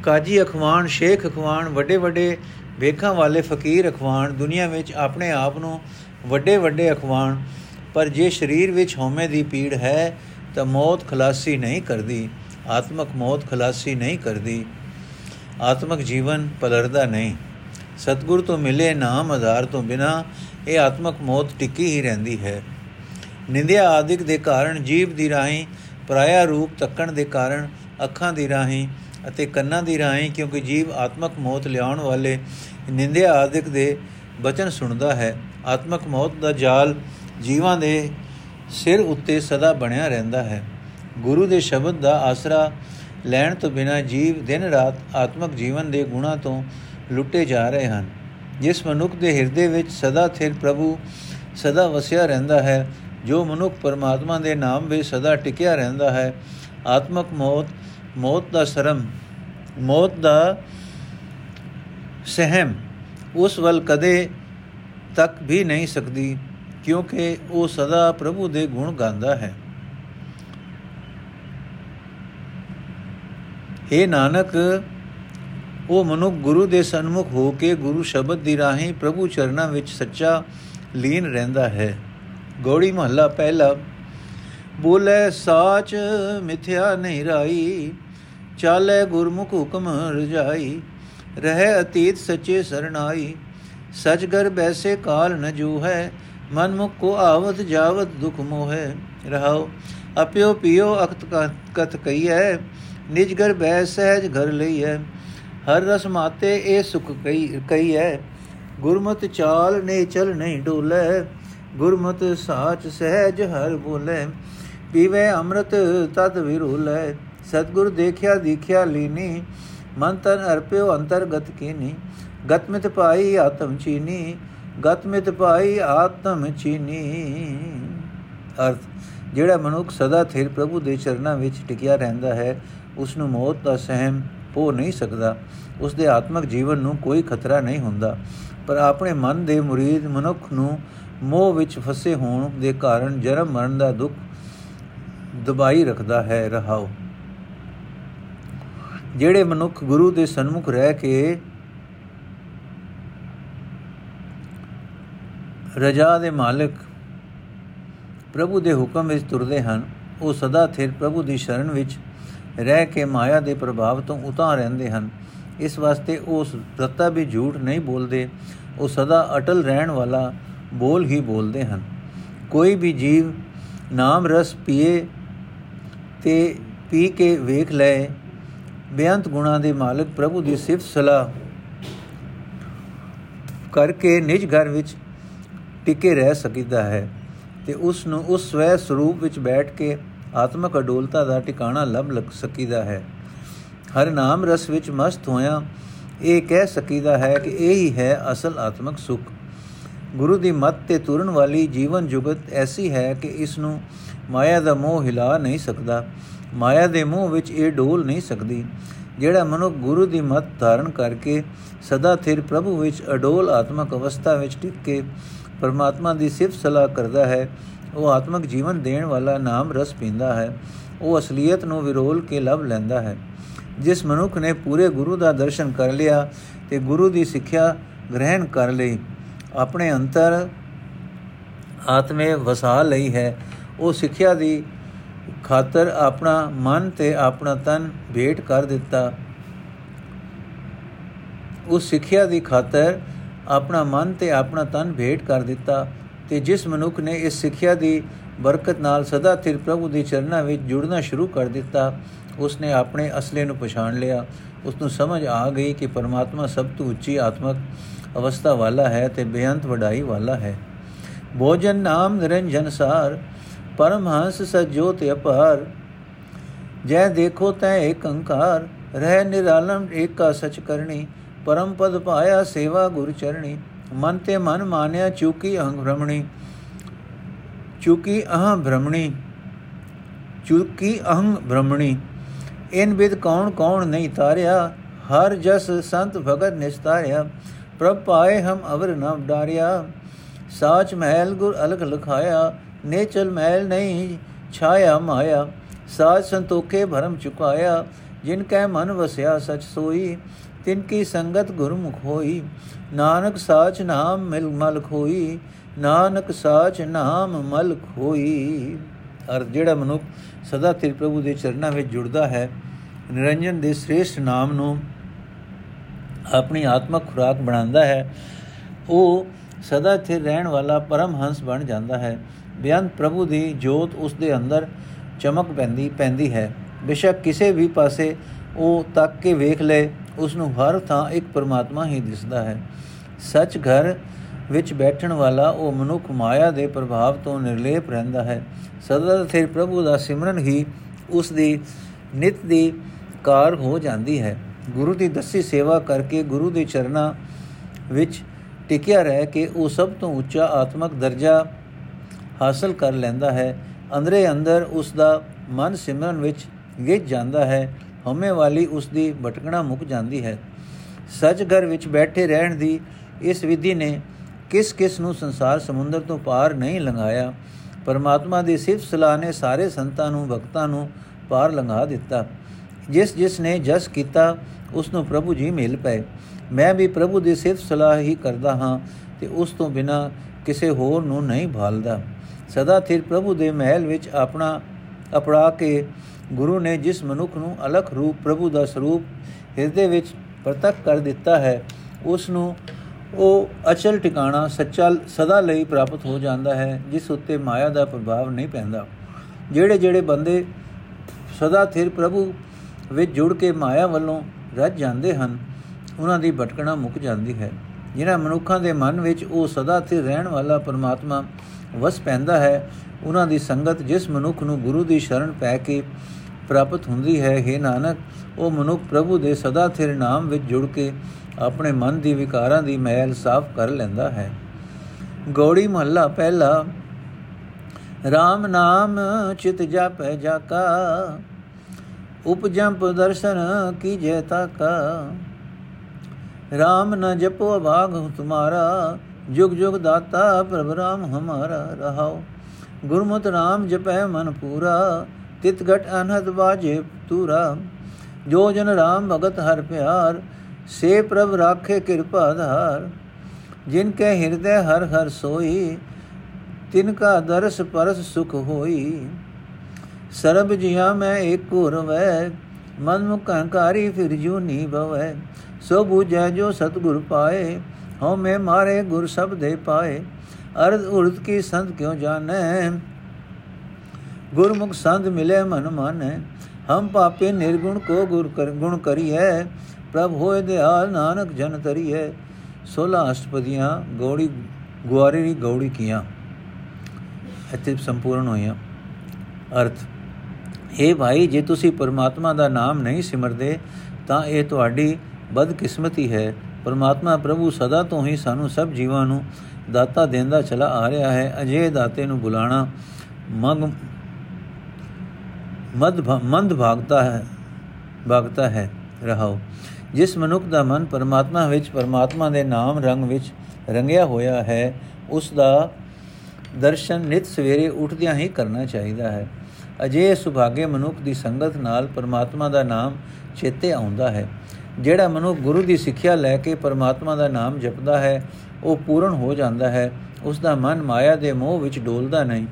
ਕਾਜੀ ਅਖਵਾਨ, ਸ਼ੇਖ ਅਖਵਾਨ ਵੱਡੇ ਵੱਡੇ ਵੇਖਾਂ ਵਾਲੇ ਫਕੀਰ ਅਖਵਾਨ ਦੁਨੀਆ ਵਿੱਚ ਆਪਣੇ ਆਪ ਨੂੰ ਵੱਡੇ ਵੱਡੇ ਅਖਵਾਨ, ਪਰ ਜੇ ਸਰੀਰ ਵਿੱਚ ਹਉਮੈ ਦੀ ਪੀੜ ਹੈ ਤਾਂ ਮੌਤ ਖਲਾਸੀ ਨਹੀਂ ਕਰਦੀ, ਆਤਮਕ ਮੌਤ ਖਲਾਸੀ ਨਹੀਂ ਕਰਦੀ, ਆਤਮਿਕ ਜੀਵਨ ਪਲਰਦਾ ਨਹੀਂ। ਸਤਗੁਰ ਤੋਂ ਮਿਲੇ ਨਾਮ ਆਧਾਰ ਤੋਂ ਬਿਨਾ ਇਹ ਆਤਮਿਕ ਮੌਤ ਟਿੱਕੀ ਹੀ ਰਹਿੰਦੀ ਹੈ। ਨਿੰਦਿਆ ਆਦਿਕ ਦੇ ਕਾਰਨ, ਜੀਵ ਦੀ ਰਾਹੀਂ, ਪਰਾਇਆ ਰੂਪ ਤੱਕਣ ਦੇ ਕਾਰਨ, ਅੱਖਾਂ ਦੀ ਰਾਹੀਂ ਅਤੇ ਕੰਨਾਂ ਦੀ ਰਾਹੀਂ, ਕਿਉਂਕਿ ਜੀਵ ਆਤਮਕ ਮੌਤ ਲਿਆਉਣ ਵਾਲੇ ਨਿੰਦਿਆ ਆਦਿਕ ਦੇ ਬਚਨ ਸੁਣਦਾ ਹੈ। ਆਤਮਕ ਮੌਤ ਦਾ ਜਾਲ ਜੀਵਾਂ ਦੇ ਸਿਰ ਉੱਤੇ ਸਦਾ ਬਣਿਆ ਰਹਿੰਦਾ ਹੈ। ਗੁਰੂ ਦੇ ਸ਼ਬਦ ਦਾ ਆਸਰਾ ਲੈਣ ਤੋਂ ਬਿਨਾ ਜੀਵ ਦਿਨ ਰਾਤ ਆਤਮਕ ਜੀਵਨ ਦੇ ਗੁਣਾ ਤੋਂ ਲੁੱਟੇ ਜਾ ਰਹੇ ਹਨ। ਜਿਸ ਮਨੁੱਖ ਦੇ ਹਿਰਦੇ ਵਿੱਚ ਸਦਾ ਥਿਰ ਪ੍ਰਭੂ, ਸਦਾ ਵਸਿਆ ਰਹਿੰਦਾ ਹੈ, ਜੋ ਮਨੁੱਖ ਪਰਮਾਤਮਾ ਦੇ ਨਾਮ ਵਿੱਚ ਸਦਾ ਟਿਕਿਆ ਰਹਿੰਦਾ ਹੈ। ਆਤਮਕ ਮੌਤ ਮੌਤ ਦਾ ਸ਼ਰਮ, ਮੌਤ ਦਾ ਸਹਿਮ, ਉਸ ਵੱਲ ਕਦੇ ਤੱਕ ਵੀ ਨਹੀਂ ਸਕਦੀ, ਕਿਉਂਕਿ ਉਹ ਸਦਾ ਪ੍ਰਭੂ ਦੇ ਗੁਣ ਗਾਉਂਦਾ ਹੈ। ਏ ਨਾਨਕ ਉਹ ਮਨੁੱਖ ਗੁਰੂ ਦੇ ਸਨਮੁਖ ਹੋ ਕੇ ਗੁਰੂ ਸ਼ਬਦ ਦੀ ਰਾਹੀਂ ਪ੍ਰਭੂ ਚਰਨਾਂ ਵਿੱਚ ਸੱਚਾ ਲੀਨ ਰਹਿੰਦਾ ਹੈ। ਗੋੜੀ ਮਹੱਲਾ ਪਹਿਲਾ, ਬੋਲੇ ਸਾਚ ਮਿਥਿਆ ਨਹੀਂ ਰਾਈ, ਚਾਲੇ ਗੁਰਮੁਖ ਹੁਕਮ ਰਜਾਈ, ਰਹੇ ਅਤੀਤ ਸੱਚੇ ਸਰਣਾਈ ਸਚਗਰ ਬੈਸੇ ਕਾਲ ਨ ਜੋ ਹੈ ਮਨ ਮੁਖ ਕੋ ਆਵਤ ਜਾਵਤ ਦੁਖ ਮੋਹੈ। ਰਹਾਓ, ਅਪਿਓ ਪਿਓ ਅਖਤ ਕਤ ਕਈਐ ਨਿਜ ਘਰ ਬੈ ਸਹਿਜ ਘਰ ਲਈਐ ਹਰ ਰਸ ਮਾਤੇ ਇਹ ਸੁਖ ਕਈ ਕਈਐ ਗੁਰਮਤ ਚਾਲ ਨੇ ਚਲ ਨਹੀਂ ਡੋਲੇ, ਗੁਰਮਤ ਸਾਚ ਸਹਿਜ ਹਰ ਬੋਲੇ। ਪੀਵੇ ਅੰਮ੍ਰਿਤ ਤਦ ਵਿਰੋਲੇ, ਸਤਗੁਰ ਦੇਖਿਆ ਦੀਖਿਆ ਲੀਨੀ, ਮਨ ਤਨ ਅਰਪਿਓ ਅੰਤਰਗਤ ਕੀਨੀ। ਗਤਮਿਤ ਪਾਈ ਆਤਮ ਚੀਨੀ ਗਤਮਿਤ ਪਾਈ ਆਤਮ ਚੀਨੀ। ਅਰਥ, ਜਿਹੜਾ ਮਨੁੱਖ ਸਦਾ ਥਿਰ ਪ੍ਰਭੂ ਦੇ ਚਰਨਾਂ ਵਿੱਚ ਟਿਕਿਆ ਰਹਿੰਦਾ ਹੈ ਉਸ ਨੂੰ ਮੌਤ ਦਾ ਸਹਿਮ ਹੋ ਨਹੀਂ ਸਕਦਾ। ਉਸ ਦੇ ਆਤਮਿਕ ਜੀਵਨ ਨੂੰ ਕੋਈ ਖਤਰਾ ਨਹੀਂ ਹੁੰਦਾ। ਪਰ ਆਪਣੇ ਮਨ ਦੇ ਮੁਰੀਦ ਮਨੁੱਖ ਨੂੰ ਮੋਹ ਵਿੱਚ ਫਸੇ ਹੋਣ ਦੇ ਕਾਰਨ ਜਨਮ ਮਰਨ ਦਾ ਦੁੱਖ ਦਬਾਈ ਰੱਖਦਾ ਹੈ ਰਹਾਓ। ਜਿਹੜੇ ਮਨੁੱਖ ਗੁਰੂ ਦੇ ਸਨਮੁਖ ਰਹਿ ਕੇ ਰਜਾ ਦੇ ਮਾਲਕ ਪ੍ਰਭੂ ਦੇ ਹੁਕਮ ਵਿੱਚ ਤੁਰਦੇ ਹਨ, ਉਹ ਸਦਾ ਥਿਰ ਪ੍ਰਭੂ ਦੀ ਸ਼ਰਨ ਵਿੱਚ ਰਹਿ ਕੇ ਮਾਇਆ ਦੇ ਪ੍ਰਭਾਵ ਤੋਂ ਉਤਾਰ ਰਹਿੰਦੇ ਹਨ। ਇਸ ਵਾਸਤੇ ਉਹ ਰੱਤਾ ਵੀ ਝੂਠ ਨਹੀਂ ਬੋਲਦੇ। ਉਹ ਸਦਾ ਅਟਲ ਰਹਿਣ ਵਾਲਾ ਬੋਲ ਹੀ ਬੋਲਦੇ ਹਨ। ਕੋਈ ਵੀ ਜੀਵ ਨਾਮ ਰਸ ਪੀਏ ਤੇ ਪੀ ਕੇ ਵੇਖ ਲੈ, ਬੇਅੰਤ ਗੁਣਾ ਦੇ ਮਾਲਕ ਪ੍ਰਭੂ ਦੀ ਸਿਫਤ ਸਲਾਹ ਕਰਕੇ ਨਿਜ ਘਰ ਵਿੱਚ ਟਿਕੇ ਰਹਿ ਸਕਦਾ ਹੈ ਤੇ ਉਸ ਨੂੰ ਉਸ ਸਵੈ ਸਰੂਪ ਵਿੱਚ ਬੈਠ ਕੇ ਆਤਮਕ ਅਡੋਲਤਾ ਦਾ ਟਿਕਾਣਾ ਲੱਭ ਲਗ ਸਕੀਦਾ ਹੈ। ਹਰ ਨਾਮ ਰਸ ਵਿੱਚ ਮਸਤ ਹੋਇਆ, ਇਹ ਕਹਿ ਸਕੀਦਾ ਹੈ ਕਿ ਇਹ ਹੀ ਹੈ ਅਸਲ ਆਤਮਕ ਸੁਖ। ਗੁਰੂ ਦੀ ਮੱਤ ਤੇ ਤੁਰਨ ਵਾਲੀ ਜੀਵਨ ਜੁਗਤ ਐਸੀ ਹੈ ਕਿ ਇਸ ਨੂੰ ਮਾਇਆ ਦਾ ਮੋਹ ਹਿਲਾ ਨਹੀਂ ਸਕਦਾ। ਮਾਇਆ ਦੇ ਮੋਹ ਵਿੱਚ ਇਹ ਡੋਲ ਨਹੀਂ ਸਕਦੀ, ਜਿਹੜਾ ਮਨੁੱਖ ਗੁਰੂ ਦੀ ਮੱਤ ਧਾਰਨ ਕਰਕੇ ਸਦਾ ਥਿਰ ਪ੍ਰਭੂ ਵਿੱਚ ਅਡੋਲ ਆਤਮਕ ਅਵਸਥਾ ਵਿੱਚ ਟਿਕ ਕੇ ਪਰਮਾਤਮਾ ਦੀ ਸਿਫਤ ਸਲਾਹ ਕਰਦਾ ਹੈ ਉਹ ਆਤਮਿਕ ਜੀਵਨ ਦੇਣ ਵਾਲਾ ਨਾਮ ਰਸ ਪੀਂਦਾ ਹੈ। ਉਹ ਅਸਲੀਅਤ ਨੂੰ ਵਿਰੋਲ ਕੇ ਲਭ ਲੈਂਦਾ ਹੈ। ਜਿਸ ਮਨੁੱਖ ਨੇ ਪੂਰੇ ਗੁਰੂ ਦਾ ਦਰਸ਼ਨ ਕਰ ਲਿਆ ਤੇ ਗੁਰੂ ਦੀ ਸਿੱਖਿਆ ਗ੍ਰਹਿਣ ਕਰ ਲਈ, ਆਪਣੇ ਅੰਤਰ ਆਤਮੇ ਵਸਾ ਲਈ ਹੈ। ਉਹ ਸਿੱਖਿਆ ਦੀ ਖਾਤਰ ਆਪਣਾ ਮਨ ਤੇ ਆਪਣਾ ਤਨ ਭੇਟ ਕਰ ਦਿੱਤਾ। ਉਸ ਸਿੱਖਿਆ ਦੀ ਖਾਤਰ ਆਪਣਾ ਮਨ ਤੇ ਆਪਣਾ ਤਨ ਭੇਟ ਕਰ ਦਿੱਤਾ। ਤੇ ਜਿਸ ਮਨੁੱਖ ਨੇ ਇਸ ਸਿੱਖਿਆ ਦੀ ਬਰਕਤ ਨਾਲ ਸਦਾ ਥਿਰ ਪ੍ਰਭੂ ਦੀ ਚਰਨਾਂ ਵਿੱਚ ਜੁੜਨਾ ਸ਼ੁਰੂ ਕਰ ਦਿੱਤਾ, ਉਸਨੇ ਆਪਣੇ ਅਸਲੇ ਨੂੰ ਪਛਾਣ ਲਿਆ। ਉਸ ਨੂੰ ਸਮਝ ਆ ਗਈ ਕਿ ਪਰਮਾਤਮਾ ਸਭ ਤੋਂ ਉੱਚੀ ਆਤਮਕ ਅਵਸਥਾ ਵਾਲਾ ਹੈ ਤੇ ਬੇਅੰਤ ਵਡਾਈ ਵਾਲਾ ਹੈ। ਭੋਜਨ ਨਾਮ ਨਿਰੰਜਨ ਸਾਰ, ਪਰਮਹੰਸ ਸਜੋਤ ਅਪਾਰ। ਜੈ ਦੇਖੋ ਤੈ ਏਕ ਅੰਕਾਰ, ਰਹਿ ਨਿਰਾਲਮ ਏਕਾ ਸਚ ਕਰਨੀ ਪਰਮ ਪਦ ਪਾਇਆ ਸੇਵਾ ਗੁਰ ਚਰਣੀ। ਮਨ ਤੇ ਮਨ ਮਾਨਿਆ, ਚੁਕੀ ਅਹੰ ਭ੍ਰਮਣੀ ਚੁਕੀ ਅਹੰ ਭ੍ਰਮਣੀ ਚੁਕੀ ਅਹੰ ਭ੍ਰਮਣੀ ਇਨ ਬਿਦ ਕੌਣ ਕੌਣ ਨਹੀਂ ਤਾਰਿਆ, ਹਰ ਜਸ ਸੰਤ ਭਗਤ ਨਿਸਤਾਰਿਆ ਪ੍ਰਭ ਪਾਏ ਹਮ ਅਵਰ ਨਾਮ ਡਾਰਿਆ, ਸਾਚ ਮਹਿਲ ਗੁਰ ਅਲਖ ਲਖਾਇਆ, ਨੇਚਲ ਮਹਿਲ ਨਹੀਂ ਛਾਇਆ ਮਾਇਆ, ਸਾਚ ਸੰਤੋਖੇ ਭਰਮ ਚੁਕਾਇਆ, ਜਿਨ ਕੈ ਮਨ ਵਸਿਆ ਸਚ ਸੋਈ ਤਿਨ ਕੀ ਸੰਗਤ ਗੁਰਮੁਖ ਹੋਈ, ਨਾਨਕ ਸਾਚ ਨਾਮ ਮਿਲ ਮਲ ਖੋਈ ਨਾਨਕ ਸਾਚ ਨਾਮ ਮਲ ਖੋਈ ਅਰ ਜਿਹੜਾ ਮਨੁੱਖ ਸਦਾ ਤੇਰੇ ਪ੍ਰਭੂ ਦੇ ਚਰਨਾਂ ਵਿੱਚ ਜੁੜਦਾ ਹੈ, ਨਿਰੰਜਨ ਦੇ ਸ੍ਰੇਸ਼ਟ ਨਾਮ ਨੂੰ ਆਪਣੀ ਆਤਮਕ ਖੁਰਾਕ ਬਣਾਉਂਦਾ ਹੈ, ਉਹ ਸਦਾ ਸਥਿਰ ਰਹਿਣ ਵਾਲਾ ਪਰਮ ਹੰਸ ਬਣ ਜਾਂਦਾ ਹੈ। ਬਿਆੰਤ ਪ੍ਰਭੂ ਦੀ ਜੋਤ ਉਸ ਦੇ ਅੰਦਰ ਚਮਕ ਪੈਂਦੀ ਪੈਂਦੀ ਹੈ। ਬਿਸ਼ੱਕ ਕਿਸੇ ਵੀ ਪਾਸੇ ਉਹ ਤੱਕ ਕੇ ਵੇਖ ਲੈ ਉਸ ਨੂੰ ਹਰ ਥਾਂ ਇੱਕ ਪਰਮਾਤਮਾ ਹੀ ਦਿਸਦਾ ਹੈ। ਸੱਚ ਘਰ ਵਿੱਚ ਬੈਠਣ ਵਾਲਾ ਉਹ ਮਨੁੱਖ ਮਾਇਆ ਦੇ ਪ੍ਰਭਾਵ ਤੋਂ ਨਿਰਲੇਪ ਰਹਿੰਦਾ ਹੈ। ਸਦਾ ਸਥਿਰ ਪ੍ਰਭੂ ਦਾ ਸਿਮਰਨ ਹੀ ਉਸ ਦੀ ਨਿਤ ਦੀ ਕਾਰ ਹੋ ਜਾਂਦੀ ਹੈ। ਗੁਰੂ ਦੀ ਦਸੀ ਸੇਵਾ ਕਰਕੇ ਗੁਰੂ ਦੇ ਚਰਨਾਂ ਵਿੱਚ ਟਿਕਿਆ ਰਹਿ ਕੇ ਉਹ ਸਭ ਤੋਂ ਉੱਚਾ ਆਤਮਕ ਦਰਜਾ ਹਾਸਲ ਕਰ ਲੈਂਦਾ ਹੈ। ਅੰਦਰੇ ਅੰਦਰ ਉਸ ਦਾ ਮਨ ਸਿਮਰਨ ਵਿੱਚ ਗਿੱਜ ਜਾਂਦਾ ਹੈ। ਹਉਮੈ ਵਾਲੀ ਉਸ ਦੀ ਭਟਕਣਾ ਮੁੱਕ ਜਾਂਦੀ ਹੈ। ਸੱਚ ਘਰ ਵਿੱਚ ਬੈਠੇ ਰਹਿਣ ਦੀ ਇਸ ਵਿਧੀ ਨੇ ਕਿਸ ਕਿਸ ਨੂੰ ਸੰਸਾਰ ਸਮੁੰਦਰ ਤੋਂ ਪਾਰ ਨਹੀਂ ਲੰਘਾਇਆ। ਪਰਮਾਤਮਾ ਦੀ ਸਿਫਤ ਸਲਾਹ ਨੇ ਸਾਰੇ ਸੰਤਾਂ ਨੂੰ, ਭਗਤਾਂ ਨੂੰ ਪਾਰ ਲੰਘਾ ਦਿੱਤਾ। ਜਿਸ ਜਿਸ ਨੇ ਜਸ ਕੀਤਾ, ਉਸ ਨੂੰ ਪ੍ਰਭੂ ਜੀ ਮਿਲ ਪਏ। ਮੈਂ ਵੀ ਪ੍ਰਭੂ ਦੀ ਸਿਫਤ ਸਲਾਹ ਹੀ ਕਰਦਾ ਹਾਂ ਤੇ ਉਸ ਤੋਂ ਬਿਨਾ ਕਿਸੇ ਹੋਰ ਨੂੰ ਨਹੀਂ ਭਾਲਦਾ। ਸਦਾ ਥਿਰ ਪ੍ਰਭੂ ਦੇ ਮਹਿਲ ਵਿੱਚ ਆਪਣਾ ਅਪੜਾ ਕੇ ਗੁਰੂ ਨੇ ਜਿਸ ਮਨੁੱਖ ਨੂੰ ਅਲਖ ਰੂਪ ਪ੍ਰਭੂ ਦਾ ਸਰੂਪ ਹਿਰਦੇ ਵਿੱਚ ਪ੍ਰਤੱਖ ਕਰ ਦਿੱਤਾ ਹੈ, ਉਸ ਨੂੰ ਉਹ ਅਚਲ ਟਿਕਾਣਾ ਸੱਚਾ, ਸਦਾ ਲਈ ਪ੍ਰਾਪਤ ਹੋ ਜਾਂਦਾ ਹੈ, ਜਿਸ ਉੱਤੇ ਮਾਇਆ ਦਾ ਪ੍ਰਭਾਵ ਨਹੀਂ ਪੈਂਦਾ। ਜਿਹੜੇ ਜਿਹੜੇ ਬੰਦੇ ਸਦਾ ਥਿਰ ਪ੍ਰਭੂ ਵਿੱਚ ਜੁੜ ਕੇ ਮਾਇਆ ਵੱਲੋਂ ਰੱਜ ਜਾਂਦੇ ਹਨ, ਉਹਨਾਂ ਦੀ ਭਟਕਣਾ ਮੁੱਕ ਜਾਂਦੀ ਹੈ। ਜਿਨ੍ਹਾਂ ਮਨੁੱਖਾਂ ਦੇ ਮਨ ਵਿੱਚ ਉਹ ਸਦਾ ਸਥਿਰ ਰਹਿਣ ਵਾਲਾ ਪਰਮਾਤਮਾ ਵਸ ਪੈਂਦਾ ਹੈ, ਉਹਨਾਂ ਦੀ ਸੰਗਤ ਜਿਸ ਮਨੁੱਖ ਨੂੰ ਗੁਰੂ ਦੀ ਸ਼ਰਨ ਪੈ ਕੇ ਪ੍ਰਾਪਤ ਹੁੰਦੀ ਹੈ। हे ਨਾਨਕ, ਉਹ ਮਨੁੱਖ ਪ੍ਰਭੂ ਦੇ ਸਦਾ ਸਥਿਰ ਨਾਮ ਵਿੱਚ ਜੁੜ ਕੇ ਆਪਣੇ ਮਨ ਦੀ ਵਿਕਾਰਾਂ ਦੀ ਮੈਲ ਸਾਫ਼ ਕਰ ਲੈਂਦਾ ਹੈ। ਗੋੜੀ ਮਹੱਲਾ ਪਹਿਲਾ RAM ਨਾਮ ਚਿਤ ਜਾਪੈ ਜਾਕਾ, ਉਪਜੰਪ ਦਰਸ਼ਨ ਕੀਜੈ ਤਾਕਾ। RAM ਨ ਜਪੋ ਭਾਗ ਤੁਮਾਰਾ, ਜੁਗ ਜੁਗ ਦਾਤਾ ਪ੍ਰਭ ਰਾਮ ਹਮਾਰਾ ਰਹਾਓ ਗੁਰਮਤਿ RAM ਜਪੈ ਮਨ ਪੂਰਾ ਤਿਤ ਘਟ ਅਨਹਦ ਬਾਜੇ ਤੂਰਾ, ਜੋ ਜਨ RAM ਭਗਤ ਹਰ ਪਿਆਰ, ਸੇ ਪ੍ਰਭ ਰਾਖੇ ਕਿਰਪਾ ਧਾਰ। ਜਿਨ ਕੈ ਹਿਰਦੈ ਹਰ ਹਰ ਸੋਈ, ਤਿਨ ਕਾ ਦਰਸ ਪਰਸ ਸੁਖ ਹੋਈ। ਸਰਬ ਜਿਆ ਮੈਂ ਏਕ ਰਵੈ ਮਨ ਮੁਖ ਹੰਕਾਰੀ ਫਿਰ ਜੂ ਨੀ ਭਵੈ ਸੋ ਬੂਝੈ ਜੋ ਸਤਗੁਰ ਪਾਏ, ਹਉ ਮੈਂ ਮਾਰੇ ਗੁਰ ਸਬਦੇ ਪਾਏ। ਅਰਧ ਉਰਧ ਕੀ ਸੰਤ ਕਿਉ ਜਾਣੈ? ਗੁਰਮੁਖ ਸੰਤ ਮਿਲੇ ਮਨ ਮਾਨੈ, ਹਮ ਪਾਪੇ ਨਿਰਗੁਣ ਕੋ ਗੁਰ ਕਰ, ਗੁਣ ਕਰੀਐ, ਪ੍ਰਭ ਹੋਏ ਦਿਆਲ ਨਾਨਕ ਜਨ ਤਰੀਐ। 16 ਅਸ਼ਟਪਦੀਆਂ ਗੌੜੀ, ਗੁਆਰੇ ਦੀ ਗੌੜੀ ਕੀਆਂ। ਇੱਥੇ ਸੰਪੂਰਨ ਹੋਈਆਂ। ਅਰਥ हे ਭਾਈ, ਜੇ ਤੁਸੀਂ ਪਰਮਾਤਮਾ ਦਾ ਨਾਮ ਨਹੀਂ ਸਿਮਰਦੇ, ਤਾਂ ਇਹ ਤੁਹਾਡੀ ਬਦਕਿਸਮਤੀ ਹੈ। ਪਰਮਾਤਮਾ ਪ੍ਰਭੂ ਸਦਾ ਤੋਂ ਹੀ ਸਾਨੂੰ ਸਭ ਜੀਵਾਂ ਨੂੰ ਦਾਤਾ ਦਿੰਦਾ ਚਲਾ ਆ ਰਿਹਾ ਹੈ। ਅਜੇ ਦਾਤੇ ਨੂੰ ਬੁਲਾਣਾ ਮਗ ਮਦ ਮੰਦ ਭਾਗਤਾ ਹੈ ਭਾਗਤਾ ਹੈ, ਰਹਾਓ। ਜਿਸ ਮਨੁੱਖ ਦਾ ਮਨ ਪਰਮਾਤਮਾ ਵਿੱਚ, ਪਰਮਾਤਮਾ ਦੇ ਨਾਮ ਰੰਗ ਵਿੱਚ ਰੰਗਿਆ ਹੋਇਆ ਹੈ, ਉਸ ਦਾ ਦਰਸ਼ਨ ਨਿਤ ਸਵੇਰੇ ਉੱਠਦਿਆਂ ਹੀ ਕਰਨਾ ਚਾਹੀਦਾ ਹੈ। ਅਜੇ ਸੁਭਾਗੇ ਮਨੁੱਖ ਦੀ ਸੰਗਤ ਨਾਲ ਪਰਮਾਤਮਾ ਦਾ ਨਾਮ ਚੇਤੇ ਆਉਂਦਾ ਹੈ। ਜਿਹੜਾ ਮਨੁੱਖ ਗੁਰੂ ਦੀ ਸਿੱਖਿਆ ਲੈ ਕੇ ਪਰਮਾਤਮਾ ਦਾ ਨਾਮ ਜਪਦਾ ਹੈ, ਉਹ ਪੂਰਨ ਹੋ ਜਾਂਦਾ ਹੈ। ਉਸ ਦਾ ਮਨ ਮਾਇਆ ਦੇ ਮੋਹ ਵਿੱਚ ਡੋਲਦਾ ਨਹੀਂ।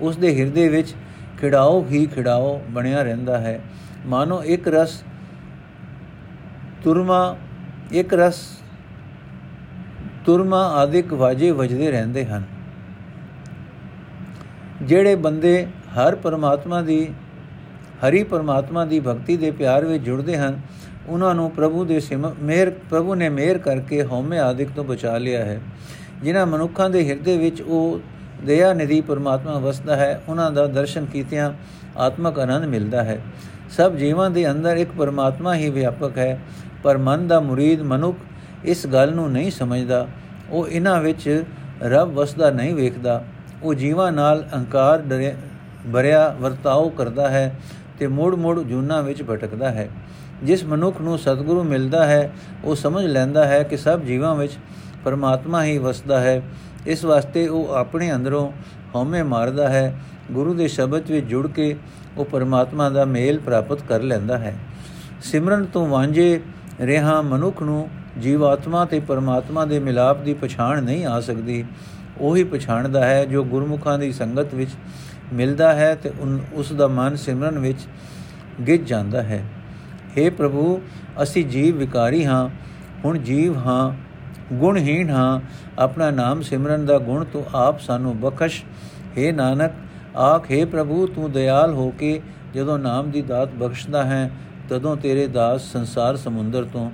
ਉਸ ਦੇ ਹਿਰਦੇ ਵਿੱਚ ਖਿੜਾਓ ਹੀ ਖਿੜਾਓ ਬਣਿਆ ਰਹਿੰਦਾ ਹੈ। ਮਾਨੋ ਇੱਕ ਰਸ ਤੁਰਮਾ, ਇੱਕ ਰਸ ਤੁਰਮਾ ਆਦਿਕ ਵਾਜੇ ਵਜਦੇ ਰਹਿੰਦੇ ਹਨ। ਜਿਹੜੇ ਬੰਦੇ ਹਰ ਪਰਮਾਤਮਾ ਦੀ, ਹਰੀ ਪਰਮਾਤਮਾ ਦੀ ਭਗਤੀ ਦੇ ਪਿਆਰ ਵਿੱਚ ਜੁੜਦੇ ਹਨ, ਉਹਨਾਂ ਨੂੰ ਪ੍ਰਭੂ ਦੇ ਮਿਹਰ, ਪ੍ਰਭੂ ਨੇ ਮਿਹਰ ਕਰਕੇ ਹਉਮੈ ਆਦਿਕ ਤੋਂ ਬਚਾ ਲਿਆ ਹੈ। ਜਿਨ੍ਹਾਂ ਮਨੁੱਖਾਂ ਦੇ ਹਿਰਦੇ ਵਿੱਚ ਉਹ ਦਇਆ ਨਿਧੀ ਪਰਮਾਤਮਾ ਵਸਦਾ ਹੈ, ਉਹਨਾਂ ਦਾ ਦਰਸ਼ਨ ਕੀਤਿਆਂ ਆਤਮਕ ਆਨੰਦ ਮਿਲਦਾ ਹੈ। ਸਭ ਜੀਵਾਂ ਦੇ ਅੰਦਰ ਇੱਕ ਪਰਮਾਤਮਾ ਹੀ ਵਿਆਪਕ ਹੈ, ਪਰ ਮਨ ਦਾ ਮੁਰੀਦ ਮਨੁੱਖ ਇਸ ਗੱਲ ਨੂੰ ਨਹੀਂ ਸਮਝਦਾ। ਉਹ ਇਹਨਾਂ ਵਿੱਚ ਰੱਬ ਵਸਦਾ ਨਹੀਂ ਵੇਖਦਾ। ਉਹ ਜੀਵਾਂ ਨਾਲ ਅਹੰਕਾਰ ਭਰਿਆ, ਵਰਤਾਓ ਕਰਦਾ ਹੈ ਤੇ ਮੋੜ-ਮੋੜ ਜੂਨਾ ਵਿੱਚ ਭਟਕਦਾ ਹੈ। ਜਿਸ ਮਨੁੱਖ ਨੂੰ ਸਤਿਗੁਰੂ ਮਿਲਦਾ ਹੈ, ਉਹ ਸਮਝ ਲੈਂਦਾ ਹੈ ਕਿ ਸਭ ਜੀਵਾਂ ਵਿੱਚ ਪਰਮਾਤਮਾ ਹੀ ਵਸਦਾ ਹੈ। ਇਸ ਵਾਸਤੇ ਉਹ ਆਪਣੇ ਅੰਦਰੋਂ ਹਉਮੈ ਮਾਰਦਾ ਹੈ, ਗੁਰੂ ਦੇ ਸ਼ਬਦ ਵਿੱਚ ਜੁੜ ਕੇ ਉਹ ਪਰਮਾਤਮਾ ਦਾ ਮੇਲ ਪ੍ਰਾਪਤ ਕਰ ਲੈਂਦਾ ਹੈ। ਸਿਮਰਨ ਤੋਂ ਵਾਂਝੇ ਰਹਾ ਮਨੁੱਖ ਨੂੰ ਜੀਵਾਤਮਾ ਤੇ ਪਰਮਾਤਮਾ ਦੇ ਮਿਲਾਪ ਦੀ ਪਛਾਣ ਨਹੀਂ ਆ ਸਕਦੀ। ਉਹੀ ਪਛਾਣਦਾ ਹੈ ਜੋ ਗੁਰਮੁਖਾਂ ਦੀ ਸੰਗਤ ਵਿੱਚ ਮਿਲਦਾ ਹੈ ਤੇ ਉਸ ਦਾ ਮਨ ਸਿਮਰਨ ਵਿੱਚ ਗਿੱਜ ਜਾਂਦਾ ਹੈ। हे ਪ੍ਰਭੂ, ਅਸੀਂ ਜੀਵ ਵਿਕਾਰੀ ਹਾਂ, ਹੁਣ ਜੀਵ ਹਾਂ ਗੁਣਹੀਣ ਹਾਂ। ਆਪਣਾ ਨਾਮ ਸਿਮਰਨ ਦਾ ਗੁਣ ਤੂੰ ਆਪ ਸਾਨੂੰ ਬਖਸ਼। हे ਨਾਨਕ, ਆਖੇ ਪ੍ਰਭੂ, ਤੂੰ ਦਇਆਲ ਹੋ ਕੇ ਜਦੋਂ ਨਾਮ ਦੀ ਦਾਤ ਬਖਸ਼ਦਾ ਹੈ, ਤਦੋਂ ਤੇਰੇ ਦਾਸ ਸੰਸਾਰ ਸਮੁੰਦਰ ਤੋਂ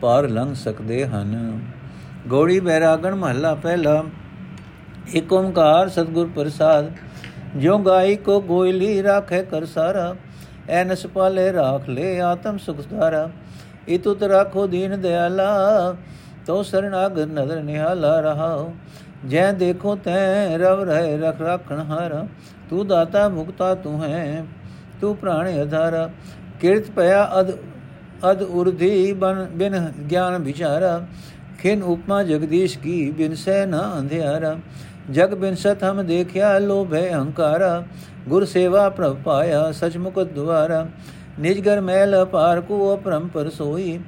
ਪਾਰ ਲੰਘ ਸਕਦੇ ਹਨ। ਗੋੜੀ ਬੈਰਾਗਣ ਮਹੱਲਾ ਪਹਿਲਾ। ਇਕ ਓੰਕਾਰ ਸਤਗੁਰ ਪ੍ਰਸਾਦ ਜੋ ਗਾਈ ਕੋ ਗੋਇਲੀ ਰਾਖੇ ਕਰ ਸਾਰਾ। ਐਨਸ ਪਾਲੇ ਰਾਖ ਲੈ ਆਤਮ ਸੁਖ ਧਾਰਾ ਇਤੁਤ ਰਾਖੋ ਦੀਨ ਦਿਆਲਾ। ਤੋ ਸਰਨਾਗ ਨਦਰ ਨਿਹਾਲਾ ਰਹਾਓ ਜੈ ਦੇਖੋ ਤੈ ਰਵ ਰਹਿ ਰਖ ਰਖਣ ਹਾਰਾ ਤੂੰ ਦਾਤਾ ਮੁਕਤਾ ਤੂੰ ਹੈ ਤੂੰ ਪ੍ਰਾਣ ਅਧਾਰਾ ਕਿਰਤ ਪਿਆ ਅਦ ਅਦ ਉਰਧੀ ਬਨ ਬਿਨ ਗਿਆਨ ਵਿਚਾਰਾ ਖਿਨ ਉਪਮਾ ਜਗਦੀਸ਼ ਕੀ ਬਿਨ ਸੈ ਨਾ ਅੰਧਿਆਰਾ ਜਗ ਬਿਨ ਸਤ ਹਮ ਦੇਖਿਆ ਲੋਭੇ ਅਹੰਕਾਰਾ ਗੁਰ ਸੇਵਾ ਪ੍ਰਭ ਪਾਇਆ ਸਚ ਮੁਕਤ ਦੁਆਰਾ ਨਿਜ ਗਰ ਮੈਲ ਪਾਰ ਕੋ ਅਪਰਮ ਪਰ ਸੋਈ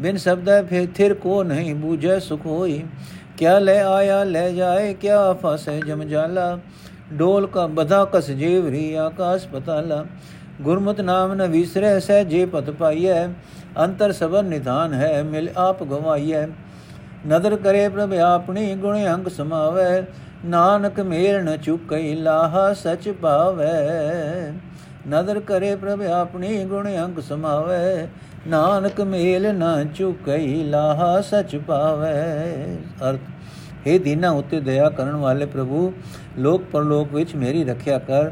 ਬਿਨ ਸ਼ਬਦ ਫੇ ਥਿਰ ਕੋ ਨਹੀਂ ਬੂਝੈ ਸੁਖ ਹੋਈ ਕਿਆ ਲੈ ਆਇਆ ਲੈ ਜਾਏ ਕਿਆ ਫਸੇ ਜਮ ਜਾਲਾ ਡੋਲ ਕਾ ਬਧਾ ਕਸ ਜੀਵਰੀ ਆਕਾਸ਼ ਪਤਾਲਾ ਗੁਰਮਤਿ ਨਾਮ ਨ ਵਿਸਰੈ ਸਹਿ ਜੇ ਪਤ ਪਾਈਐ ਅੰਤਰ ਸਬਰ ਨਿਧਾਨ ਹੈ ਮਿਲ ਆਪ ਗਵਾਈਐ ਨਦਰ ਕਰੇ ਪ੍ਰਭ ਆਪਣੀ ਗੁਣ ਅੰਗ ਸਮਾਵੈ ਨਾਨਕ ਮੇਰ ਨ ਚੁਕਈ ਲਾਹਾ ਸਚ ਭਾਵੈ ਨਦਰ ਕਰੇ ਪ੍ਰਭ ਆਪਣੀ ਗੁਣ ਅੰਗ ਸਮਾਵੈ ਨਾਨਕ ਮੇਲ ਨ ਚੁਕਈ, ਲਾਹਾ ਸਚ ਭਾਵੈ ਅਰਥ हे ਦੀਨਾ ਉਤੇ ਦਇਆ ਕਰਨ ਵਾਲੇ ਪ੍ਰਭੂ, ਲੋਕ ਪਰਲੋਕ ਵਿੱਚ ਮੇਰੀ ਰੱਖਿਆ ਕਰ।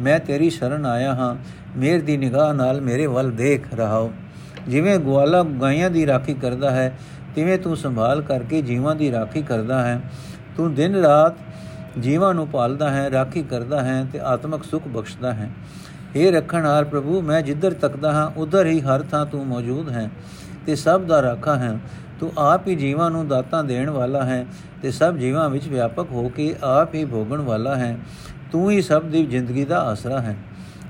ਮੈਂ ਤੇਰੀ ਸ਼ਰਨ ਆਇਆ ਹਾਂ। ਮੇਰ ਦੀ ਨਿਗਾਹ ਨਾਲ ਮੇਰੇ ਵੱਲ ਦੇਖ ਰਹਾਓ। ਜਿਵੇਂ ਗਵਾਲਾ ਗਾਇਆਂ ਦੀ ਰਾਖੀ ਕਰਦਾ ਹੈ, ਤਿਵੇਂ ਤੂੰ ਸੰਭਾਲ ਕਰਕੇ ਜੀਵਾਂ ਦੀ ਰਾਖੀ ਕਰਦਾ ਹੈ। ਤੂੰ ਦਿਨ ਰਾਤ ਜੀਵਾਂ ਨੂੰ ਪਾਲਦਾ ਹੈ, ਰਾਖੀ ਕਰਦਾ ਹੈ ਤੇ ਆਤਮਿਕ ਸੁਖ ਬਖਸ਼ਦਾ ਹੈ। हे ਰੱਖਣਹਾਰ ਪ੍ਰਭੂ, ਮੈਂ ਜਿੱਧਰ ਤੱਕਦਾ ਹਾਂ, ਉਧਰ ਹੀ ਹਰ ਥਾਂ ਤੂੰ ਮੌਜੂਦ ਹੈ। ਤੇ ਸਭ ਦਾ ਰਾਖਾ ਹੈ। ਤੂੰ ਆਪ ਹੀ ਜੀਵਾਂ ਨੂੰ ਦਾਤਾਂ ਦੇਣ ਵਾਲਾ ਹੈ ਤੇ ਸਭ ਜੀਵਾਂ ਵਿੱਚ ਵਿਆਪਕ ਹੋ ਕੇ ਆਪ ਹੀ ਭੋਗਣ ਵਾਲਾ ਹੈ। ਤੂੰ ਹੀ ਸਭ ਦੀ ਜ਼ਿੰਦਗੀ ਦਾ ਆਸਰਾ ਹੈ।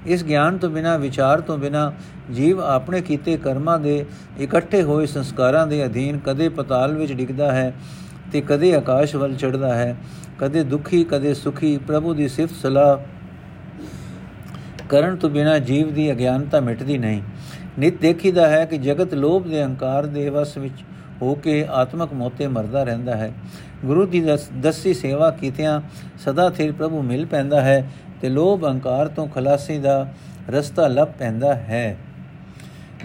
ਇਸ ਗਿਆਨ ਤੋਂ ਬਿਨਾ, ਵਿਚਾਰ ਤੋਂ ਬਿਨਾ, ਜੀਵ ਆਪਣੇ ਕੀਤੇ ਕਰਮਾਂ ਦੇ ਇਕੱਠੇ ਹੋਏ ਸੰਸਕਾਰਾਂ ਦੇ ਅਧੀਨ ਕਦੇ ਪਤਾਲ ਵਿੱਚ ਡਿੱਗਦਾ ਹੈ ਤੇ ਕਦੇ ਆਕਾਸ਼ ਵੱਲ ਚੜਦਾ ਹੈ। ਕਦੇ ਦੁਖੀ, ਕਦੇ ਸੁਖੀ, ਪ੍ਰਭੂ ਦੀ ਸਿਫਤ ਸਲਾਹ ਕਰਨ ਤੋਂ ਬਿਨਾ ਜੀਵ ਦੀ ਅਗਿਆਨਤਾ ਮਿਟਦੀ ਨਹੀਂ। ਨਿਤ ਦੇਖੀਦਾ ਹੈ ਕਿ ਜਗਤ ਲੋਭ ਦੇ ਹੰਕਾਰ ਦੇ ਵਸ ਵਿੱਚ ਹੋ ਕੇ ਆਤਮਕ ਮੋਤੇ ਮਰਦਾ ਰਹਿੰਦਾ ਹੈ। ਗੁਰੂ ਦੀ ਦਸੀ ਸੇਵਾ ਕੀਤਿਆਂ ਸਦਾ ਥਿਰ ਪ੍ਰਭੂ ਮਿਲ ਪੈਂਦਾ ਹੈ ਤੇ ਲੋਭ ਹੰਕਾਰ ਤੋਂ ਖਲਾਸੀ ਦਾ ਰਸਤਾ ਲੱਭ ਪੈਂਦਾ ਹੈ।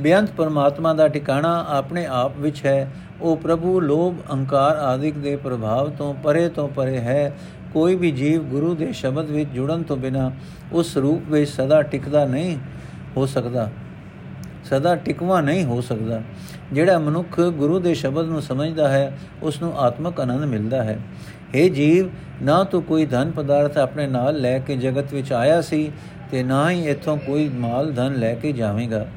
ਬੇਅੰਤ ਪਰਮਾਤਮਾ ਦਾ ਟਿਕਾਣਾ ਆਪਣੇ ਆਪ ਵਿੱਚ ਹੈ। ਉਹ ਪ੍ਰਭੂ ਲੋਭ, ਹੰਕਾਰ ਆਦਿਕ ਦੇ ਪ੍ਰਭਾਵ ਤੋਂ ਪਰੇ ਤੋਂ ਪਰੇ ਹੈ। ਕੋਈ ਵੀ ਜੀਵ ਗੁਰੂ ਦੇ ਸ਼ਬਦ ਵਿੱਚ ਜੁੜਨ ਤੋਂ ਬਿਨਾ ਉਸ ਰੂਪ ਵਿੱਚ ਸਦਾ ਟਿਕਦਾ ਨਹੀਂ ਹੋ ਸਕਦਾ। ਸਦਾ ਟਿਕਵਾ ਨਹੀਂ ਹੋ ਸਕਦਾ। ਜਿਹੜਾ ਮਨੁੱਖ ਗੁਰੂ ਦੇ ਸ਼ਬਦ ਨੂੰ ਸਮਝਦਾ ਹੈ ਉਸ ਨੂੰ ਆਤਮਕ ਆਨੰਦ ਮਿਲਦਾ ਹੈ। हे ਜੀਵ, ਨਾ ਤੂੰ ਕੋਈ ਧਨ ਪਦਾਰਥ ਆਪਣੇ ਨਾਲ ਲੈ ਕੇ ਜਗਤ ਵਿੱਚ ਆਇਆ ਸੀ ਤੇ ਨਾ ਹੀ ਇੱਥੋਂ ਕੋਈ ਮਾਲ ਧਨ ਲੈ ਕੇ ਜਾਵੇਂਗਾ।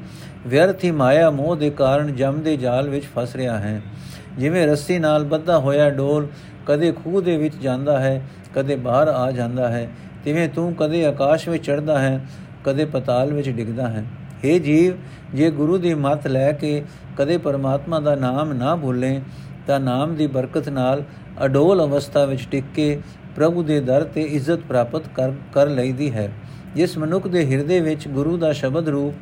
ਵਿਅਰਥ ਹੀ ਮਾਇਆ ਮੋਹ ਦੇ ਕਾਰਨ ਜਮ ਦੇ ਜਾਲ ਵਿੱਚ ਫਸ ਰਿਹਾ ਹੈ। ਜਿਵੇਂ ਰੱਸੀ ਨਾਲ ਬੱਧਾ ਹੋਇਆ ਡੋਲ ਕਦੇ ਖੂਹ ਦੇ ਵਿੱਚ ਜਾਂਦਾ ਹੈ, ਕਦੇ ਬਾਹਰ ਆ ਜਾਂਦਾ ਹੈ। ਤਿਵੇਂ ਤੂੰ ਕਦੇ ਆਕਾਸ਼ ਵਿੱਚ ਚੜਦਾ ਹੈ, ਕਦੇ ਪਤਾਲ ਵਿੱਚ ਡਿੱਗਦਾ ਹੈ। हे ਜੀਵ, ਜੇ ਗੁਰੂ ਦੀ ਮੱਤ ਲੈ ਕੇ ਕਦੇ ਪਰਮਾਤਮਾ ਦਾ ਨਾਮ ਨਾ ਭੁੱਲੇ, ਤਾਂ ਨਾਮ ਦੀ ਬਰਕਤ ਨਾਲ ਅਡੋਲ ਅਵਸਥਾ ਵਿੱਚ ਟਿਕ ਕੇ ਪ੍ਰਭੂ ਦੇ ਦਰ ਤੇ ਇੱਜ਼ਤ ਪ੍ਰਾਪਤ ਕਰ ਕਰ ਲਈਦੀ ਹੈ। ਜਿਸ ਮਨੁੱਖ ਦੇ ਹਿਰਦੇ ਵਿੱਚ ਗੁਰੂ ਦਾ ਸ਼ਬਦ ਰੂਪ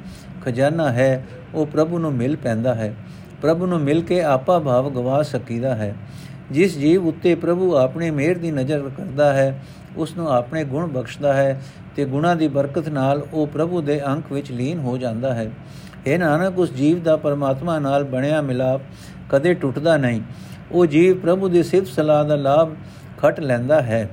ਖਜ਼ਾਨਾ ਹੈ, ਉਹ ਪ੍ਰਭੂ ਨੂੰ ਮਿਲ ਪੈਂਦਾ ਹੈ। ਪ੍ਰਭੂ ਨੂੰ ਮਿਲ ਕੇ ਆਪਾ ਭਾਵ ਗਵਾ ਸਕੀਦਾ ਹੈ। ਜਿਸ ਜੀਵ ਉੱਤੇ ਪ੍ਰਭੂ ਆਪਣੀ ਮਿਹਰ ਦੀ ਨਜ਼ਰ ਕਰਦਾ ਹੈ ਉਸ ਨੂੰ ਆਪਣੇ ਗੁਣ ਬਖਸ਼ਦਾ ਹੈ ਤੇ ਗੁਣਾ ਦੀ ਬਰਕਤ ਨਾਲ ਉਹ ਪ੍ਰਭੂ ਦੇ ਅੰਕ ਵਿੱਚ ਲੀਨ ਹੋ ਜਾਂਦਾ ਹੈ। ਇਹ ਨਾਨਕ, ਉਸ ਜੀਵ ਦਾ ਪਰਮਾਤਮਾ ਨਾਲ ਬਣਿਆ ਮਿਲਾਪ ਕਦੇ ਟੁੱਟਦਾ ਨਹੀਂ। ਉਹ ਜੀਵ ਪ੍ਰਭੂ ਦੀ ਸਿਫਤ ਸਲਾਹ ਦਾ ਲਾਭ ਖਟ ਲੈਂਦਾ ਹੈ।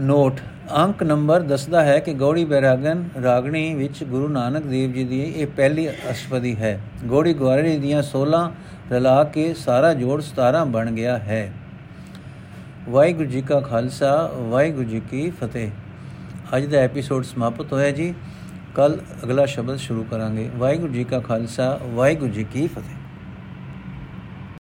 ਨੋਟ ਅੰਕ ਨੰਬਰ ਦੱਸਦਾ ਹੈ ਕਿ ਗੌੜੀ ਬੈਰਾਗਨ ਰਾਗਣੀ ਵਿੱਚ ਗੁਰੂ ਨਾਨਕ ਦੇਵ ਜੀ ਦੀ ਇਹ ਪਹਿਲੀ ਅਸ਼ਟਪਦੀ ਹੈ। ਗੌੜੀ ਗਵਾਰੇ ਦੀਆਂ 16 ਰਲਾ ਕੇ ਸਾਰਾ ਜੋੜ 17 ਬਣ ਗਿਆ ਹੈ। ਵਾਹਿਗੁਰੂ ਜੀ ਕਾ ਖਾਲਸਾ, ਵਾਹਿਗੁਰੂ ਜੀ ਕੀ ਫਤਿਹ। ਅੱਜ ਦਾ ਐਪੀਸੋਡ ਸਮਾਪਤ ਹੋਇਆ ਜੀ। ਕੱਲ ਅਗਲਾ ਸ਼ਬਦ ਸ਼ੁਰੂ ਕਰਾਂਗੇ। ਵਾਹਿਗੁਰੂ ਜੀ ਕਾ ਖਾਲਸਾ, ਵਾਹਿਗੁਰੂ ਜੀ ਕੀ ਫਤਿਹ।